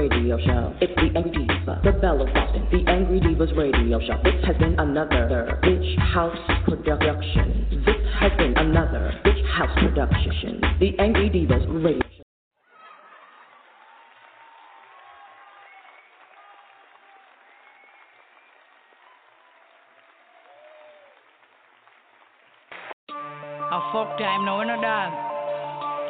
Radio show. It's the Angry Diva. The Belle of Boston. The Angry Devas radio show. This has been another Bitch House production. This has been another Bitch House production. The Angry Devas radio show. Fuck time no dance.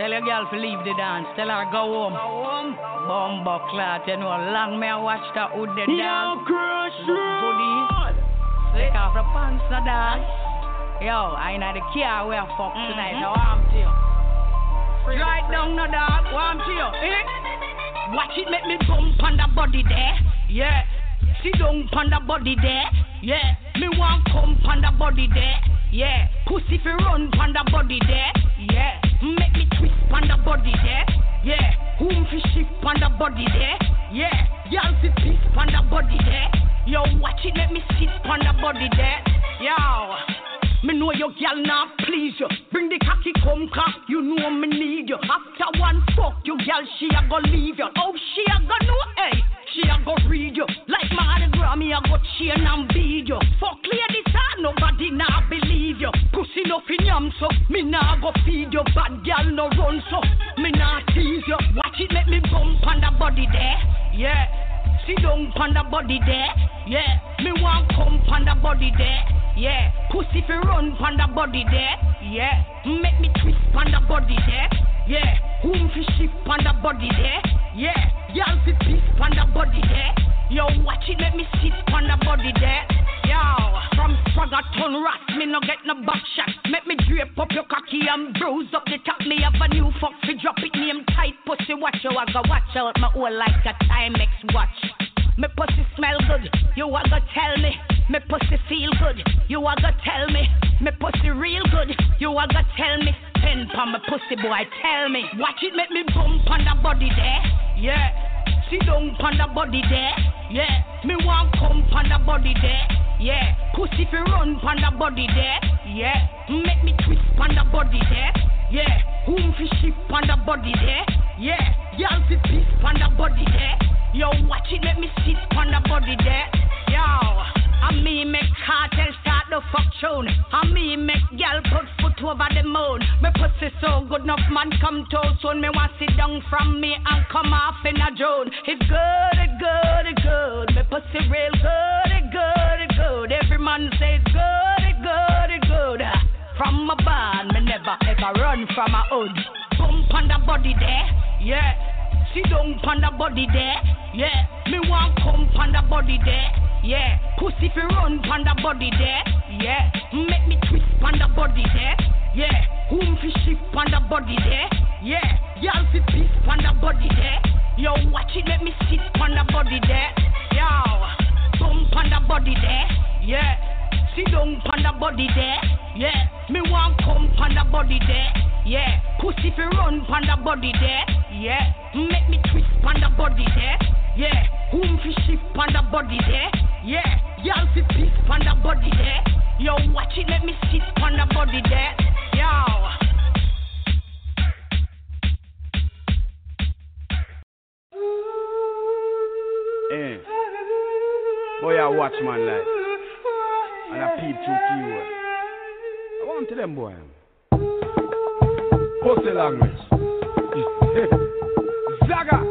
Tell your girl to leave the dance. Tell her go home. Go home. Bumbo clot, you know, long me I watch that with the dance. crush Goody. Take off the pants, no dance. Yo, I ain't the car where fuck tonight. I'm to you. Right down no dog, want to you. Eh? Watch it make me bump on the body there. Yeah. Sit down on the body there. Yeah. Me want come on the body there. Yeah. Pussy fi run on the body there. Yeah. On the body there. Yeah. Whom fi shift on the body there. Yeah. Y'all fi piss on the body there. Yo, watch it, let me sit on the body there. Yo. Me know your gal not please you. Bring the cocky come cock, you know me need you. After one fuck, your gal she a go leave you. Oh, she a go know, hey, she a go read you. Like Mardi Gras, me a go chain and bead you. Fuck ladies, ah, nobody nah believe you. Pussy no fin yam so, me nah go On the body there, yeah. Me want come on the body there, yeah. Pussy fi run on the body there, yeah. Make me twist on the body there, yeah. Whom fi shift on the body there, yeah. Y'all fi piss on the body there, yo. Watch it, make me sit on the body there, yo. From Spragga turn rat, me no get no back shot. Make me drape up your cocky and bruise up the top. Me have a new fuck fi drop it name tight pussy. Watch you, I go watch out my whole like a Timex watch. Me pussy smell good, you a go tell me. Me pussy feel good, you a go tell me. Me pussy real good, you a go tell me. Pen pon me pussy boy, tell me. Watch it make me bump on the body there, yeah. Sit down on the body there, yeah. Me want come on the body there, yeah. Pussy fi run on the body there, yeah. Make me twist on the body there, yeah. Whom fi shift on the body there, yeah. Y'all fi piss on the body there. Yo, watch it, let me sit on the body there. Yo, I me make cartel start the fuck tune. I me make gal put foot over the moon. Me pussy so good enough man come to soon. Me want sit down from me and come off in a drone. It's good, it good, it good. Me pussy real good, it good, it good. Every man says good, it good, it good. From my band, me never ever run from my hood. Bump on the body there, yeah. Sit down on the body there, yeah. Me want come on the body there, yeah. Pussy fi run on the body there, yeah. Make me twist on the body there, yeah. Whom fi shift on the body there, yeah. Y'all fi piss on the body there, yo. Watch it, let me sit on the body there, yo. Bump on the body there, yeah. Sit down on the body there, yeah. Me want come on the body there, yeah. Pussy fi run on the body there, yeah. Make me twist on the body there, yeah. Whom fi shift on the body there, yeah. Y'all fi piss on the body there, yo. Watch it, let me sit on the body there, yo. Eh. Boy, I watch man life. And I peep through keyword. I want to them boy. Pussy language. Zaga.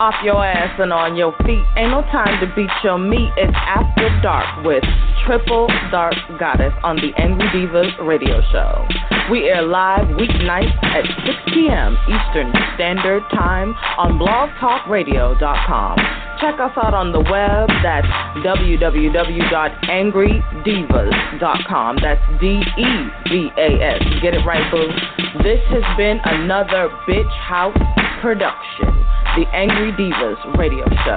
Off your ass and on your feet. Ain't no time to beat your meat. It's after dark with Triple Dark Goddess on the Angry Devas radio show. We air live weeknights at 6 p.m. Eastern Standard Time on blogtalkradio.com. Check us out on the web. That's www.angrydevas.com. That's D E V A S. Get it right, boo. This has been another Bitch House production, the Angry Devas radio show.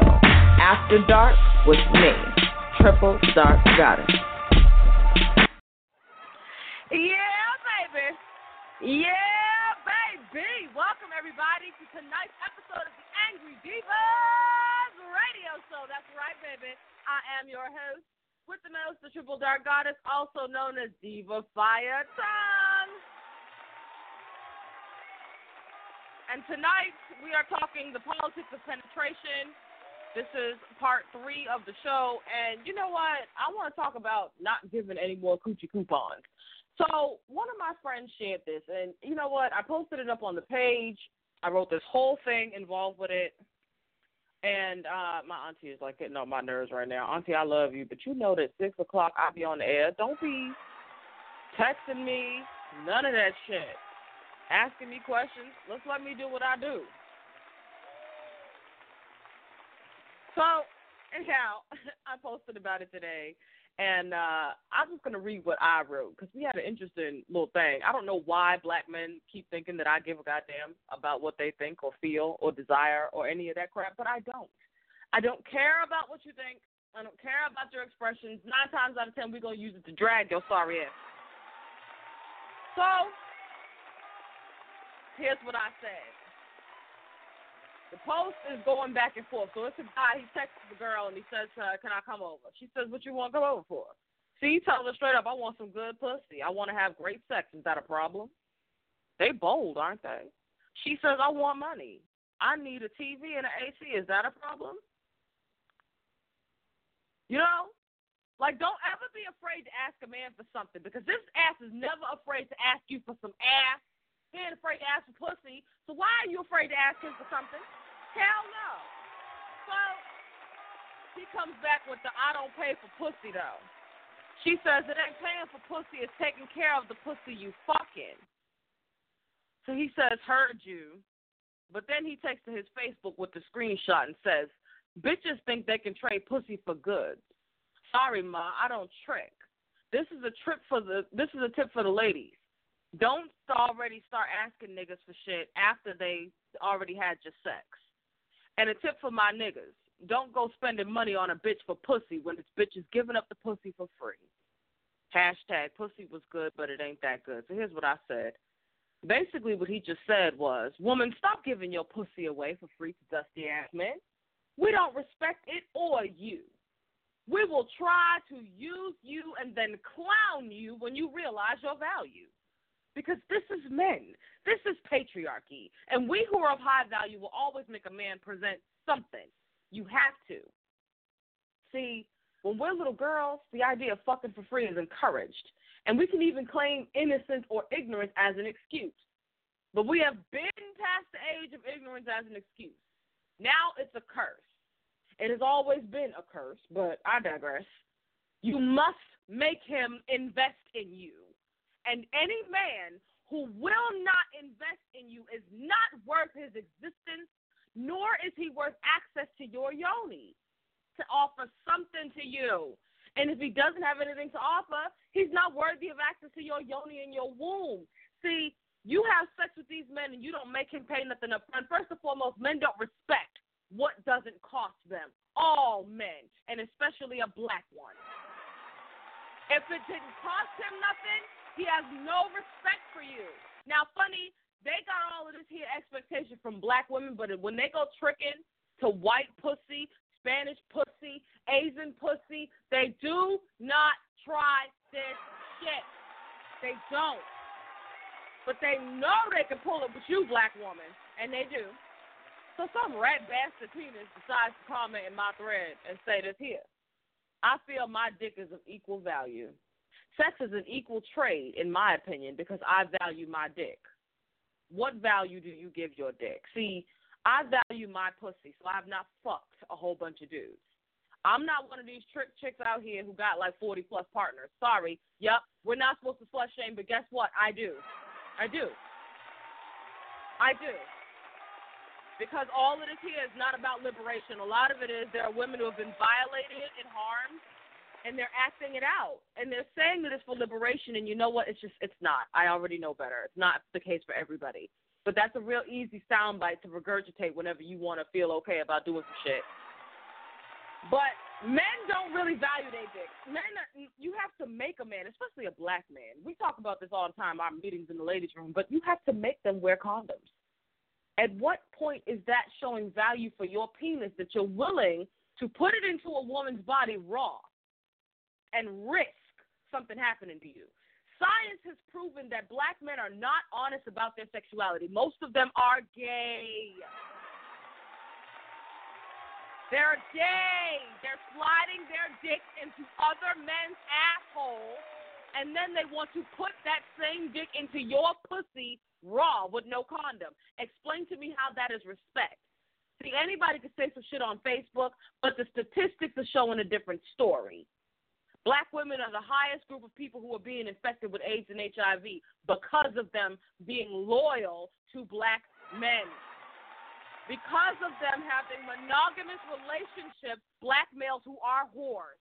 After Dark with me, Triple Dark Goddess. Yeah, baby. Yeah, baby. Welcome, everybody, to tonight's episode of the Angry Devas That's right, baby. I am your host with the most, the Triple Dark Goddess, also known as Diva Fire Tongue. And tonight we are talking the politics of penetration. This is part three of the show, and you know what? I want to talk about not giving any more coochie coupons. So one of my friends shared this, and you know what? I posted it up on the page. I wrote this whole thing involved with it. And uh my auntie is like getting on my nerves right now. Auntie, I love you, but you know that six o'clock I'll be on the air. Don't be texting me, none of that shit. Asking me questions. Let's let me do what I do. So anyhow, I posted about it today and uh, I'm just gonna read what I wrote because we had an interesting little thing. I don't know why black men keep thinking that I give a goddamn about what they think or feel or desire or any of that crap, but I don't. I don't care about what you think. I don't care about your expressions. Nine times out of ten, we're gonna use it to drag your sorry ass. So here's what I said. The post is going back and forth. So it's a guy, he texts the girl and he says to her, Can I come over? She says, What you want to come over for? See, he tells her straight up, I want some good pussy. I want to have great sex. Is that a problem? They bold, aren't they? She says, I want money. I need a TV and an AC. Is that a problem? You know? Like, don't ever be afraid to ask a man for something because this ass is never afraid to ask you for some ass he ain't afraid to ask for pussy. So why are you afraid to ask him for something? Hell no. So he comes back with the I don't pay for pussy though. She says it ain't paying for pussy, it's taking care of the pussy you fucking. So he says, heard you. But then he takes to his Facebook with the screenshot and says, Bitches think they can trade pussy for goods. Sorry, Ma, I don't trick. This is a trip for the this is a tip for the ladies. Don't already start asking niggas for shit after they already had your sex. And a tip for my niggas don't go spending money on a bitch for pussy when this bitch is giving up the pussy for free. Hashtag pussy was good, but it ain't that good. So here's what I said. Basically, what he just said was, Woman, stop giving your pussy away for free to dusty ass men. We don't respect it or you. We will try to use you and then clown you when you realize your value because this is men. This is patriarchy. And we who are of high value will always make a man present something. You have to. See, when we're little girls, the idea of fucking for free is encouraged. And we can even claim innocence or ignorance as an excuse. But we have been past the age of ignorance as an excuse. Now it's a curse. It has always been a curse, but I digress. You must make him invest in you. And any man who will not invest in you is not worth his existence, nor is he worth access to your yoni to offer something to you. And if he doesn't have anything to offer, he's not worthy of access to your yoni and your womb. See, you have sex with these men and you don't make him pay nothing up front. First and foremost, men don't respect what doesn't cost them. All men, and especially a black one. If it didn't cost him nothing, he has no respect for you. Now, funny, they got all of this here expectation from black women, but when they go tricking to white pussy, Spanish pussy, Asian pussy, they do not try this shit. They don't. But they know they can pull it with you, black woman, and they do. So some rat bastard penis decides to comment in my thread and say this here. I feel my dick is of equal value. Sex is an equal trade, in my opinion, because I value my dick. What value do you give your dick? See, I value my pussy, so I've not fucked a whole bunch of dudes. I'm not one of these trick chicks out here who got like 40 plus partners. Sorry. Yep, we're not supposed to slut shame, but guess what? I do. I do. I do. Because all of this here is not about liberation. A lot of it is there are women who have been violated and harmed, and they're acting it out. And they're saying that it's for liberation, and you know what? It's just, it's not. I already know better. It's not the case for everybody. But that's a real easy soundbite to regurgitate whenever you want to feel okay about doing some shit. But men don't really value their dicks. Men, are, you have to make a man, especially a black man. We talk about this all the time, our meetings in the ladies' room, but you have to make them wear condoms. At what point is that showing value for your penis that you're willing to put it into a woman's body raw and risk something happening to you? Science has proven that black men are not honest about their sexuality. Most of them are gay. They're gay. They're sliding their dick into other men's assholes, and then they want to put that same dick into your pussy raw with no condom. Explain to me how that is respect. See, anybody can say some shit on Facebook, but the statistics are showing a different story. Black women are the highest group of people who are being infected with AIDS and HIV because of them being loyal to black men. Because of them having monogamous relationships, black males who are whores,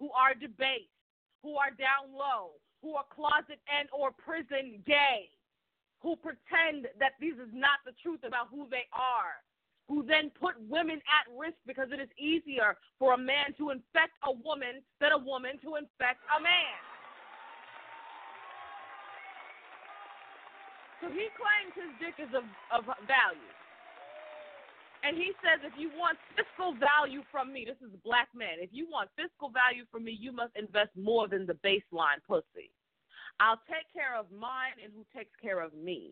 who are debased, who are down low, who are closet and or prison gay, who pretend that this is not the truth about who they are, who then put women at risk because it is easier for a man to infect a woman than a woman to infect a man. So he claims his dick is of, of value. And he says, if you want fiscal value from me, this is a black man. If you want fiscal value from me, you must invest more than the baseline pussy. I'll take care of mine and who takes care of me.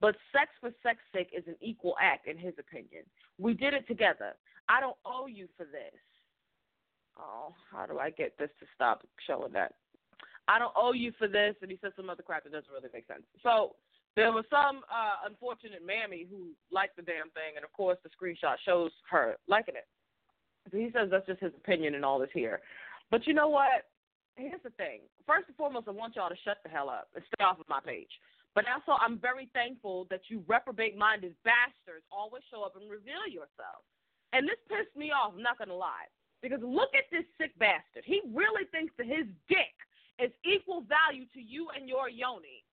But sex for sex sake is an equal act, in his opinion. We did it together. I don't owe you for this. Oh, how do I get this to stop showing that? I don't owe you for this. And he says some other crap that doesn't really make sense. So there was some uh, unfortunate mammy who liked the damn thing, and of course the screenshot shows her liking it. So he says that's just his opinion and all this here. But you know what? here's the thing. First and foremost, I want y'all to shut the hell up and stay off of my page. But also, I'm very thankful that you reprobate minded bastards always show up and reveal yourself. And this pissed me off, I'm not going to lie. Because look at this sick bastard. He really thinks that his dick is equal value to you and your yoni.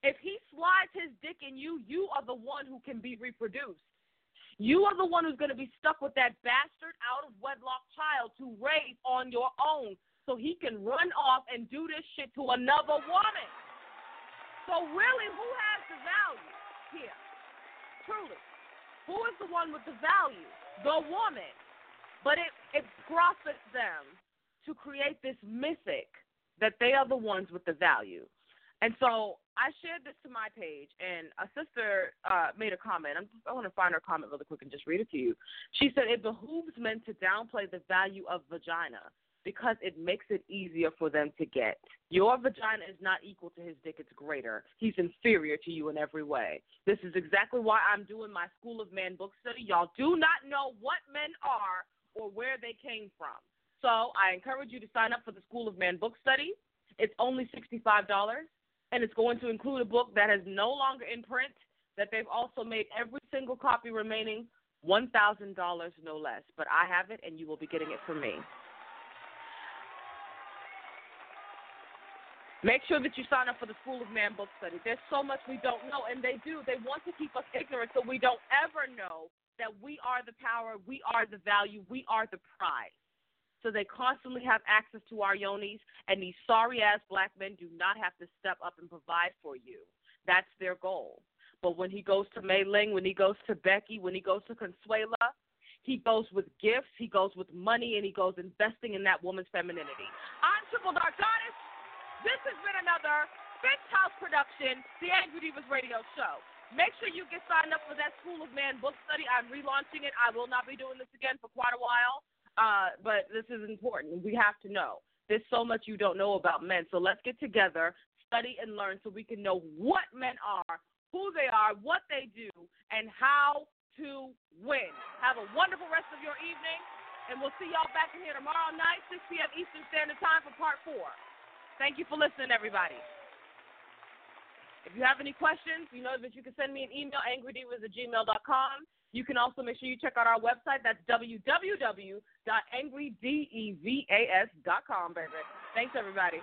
If he slides his dick in you, you are the one who can be reproduced. You are the one who's going to be stuck with that bastard out of wedlock child to raise on your own so he can run off and do this shit to another woman. So really, who has the value here? Truly. Who is the one with the value? The woman. But it, it profits them to create this mythic that they are the ones with the value. And so I shared this to my page, and a sister uh, made a comment. I'm I want to find her comment really quick and just read it to you. She said, It behooves men to downplay the value of vagina because it makes it easier for them to get. Your vagina is not equal to his dick, it's greater. He's inferior to you in every way. This is exactly why I'm doing my School of Man book study. Y'all do not know what men are or where they came from. So I encourage you to sign up for the School of Man book study. It's only $65, and it's going to include a book that is no longer in print, that they've also made every single copy remaining $1,000 no less. But I have it, and you will be getting it from me. Make sure that you sign up for the School of Man book study. There's so much we don't know, and they do. They want to keep us ignorant so we don't ever know that we are the power, we are the value, we are the prize. So they constantly have access to our yonis, and these sorry ass black men do not have to step up and provide for you. That's their goal. But when he goes to Mei Ling, when he goes to Becky, when he goes to Consuela, he goes with gifts, he goes with money, and he goes investing in that woman's femininity. I'm Triple Dark Goddess. This has been another Bitch House production, the Angry Devas Radio Show. Make sure you get signed up for that School of Man book study. I'm relaunching it. I will not be doing this again for quite a while, uh, but this is important. We have to know. There's so much you don't know about men. So let's get together, study, and learn so we can know what men are, who they are, what they do, and how to win. Have a wonderful rest of your evening, and we'll see y'all back in here tomorrow night, 6 p.m. Eastern Standard Time for part four. Thank you for listening, everybody. If you have any questions, you know that you can send me an email, angrydivas at gmail.com. You can also make sure you check out our website. That's www.angrydevas.com, baby. Thanks, everybody.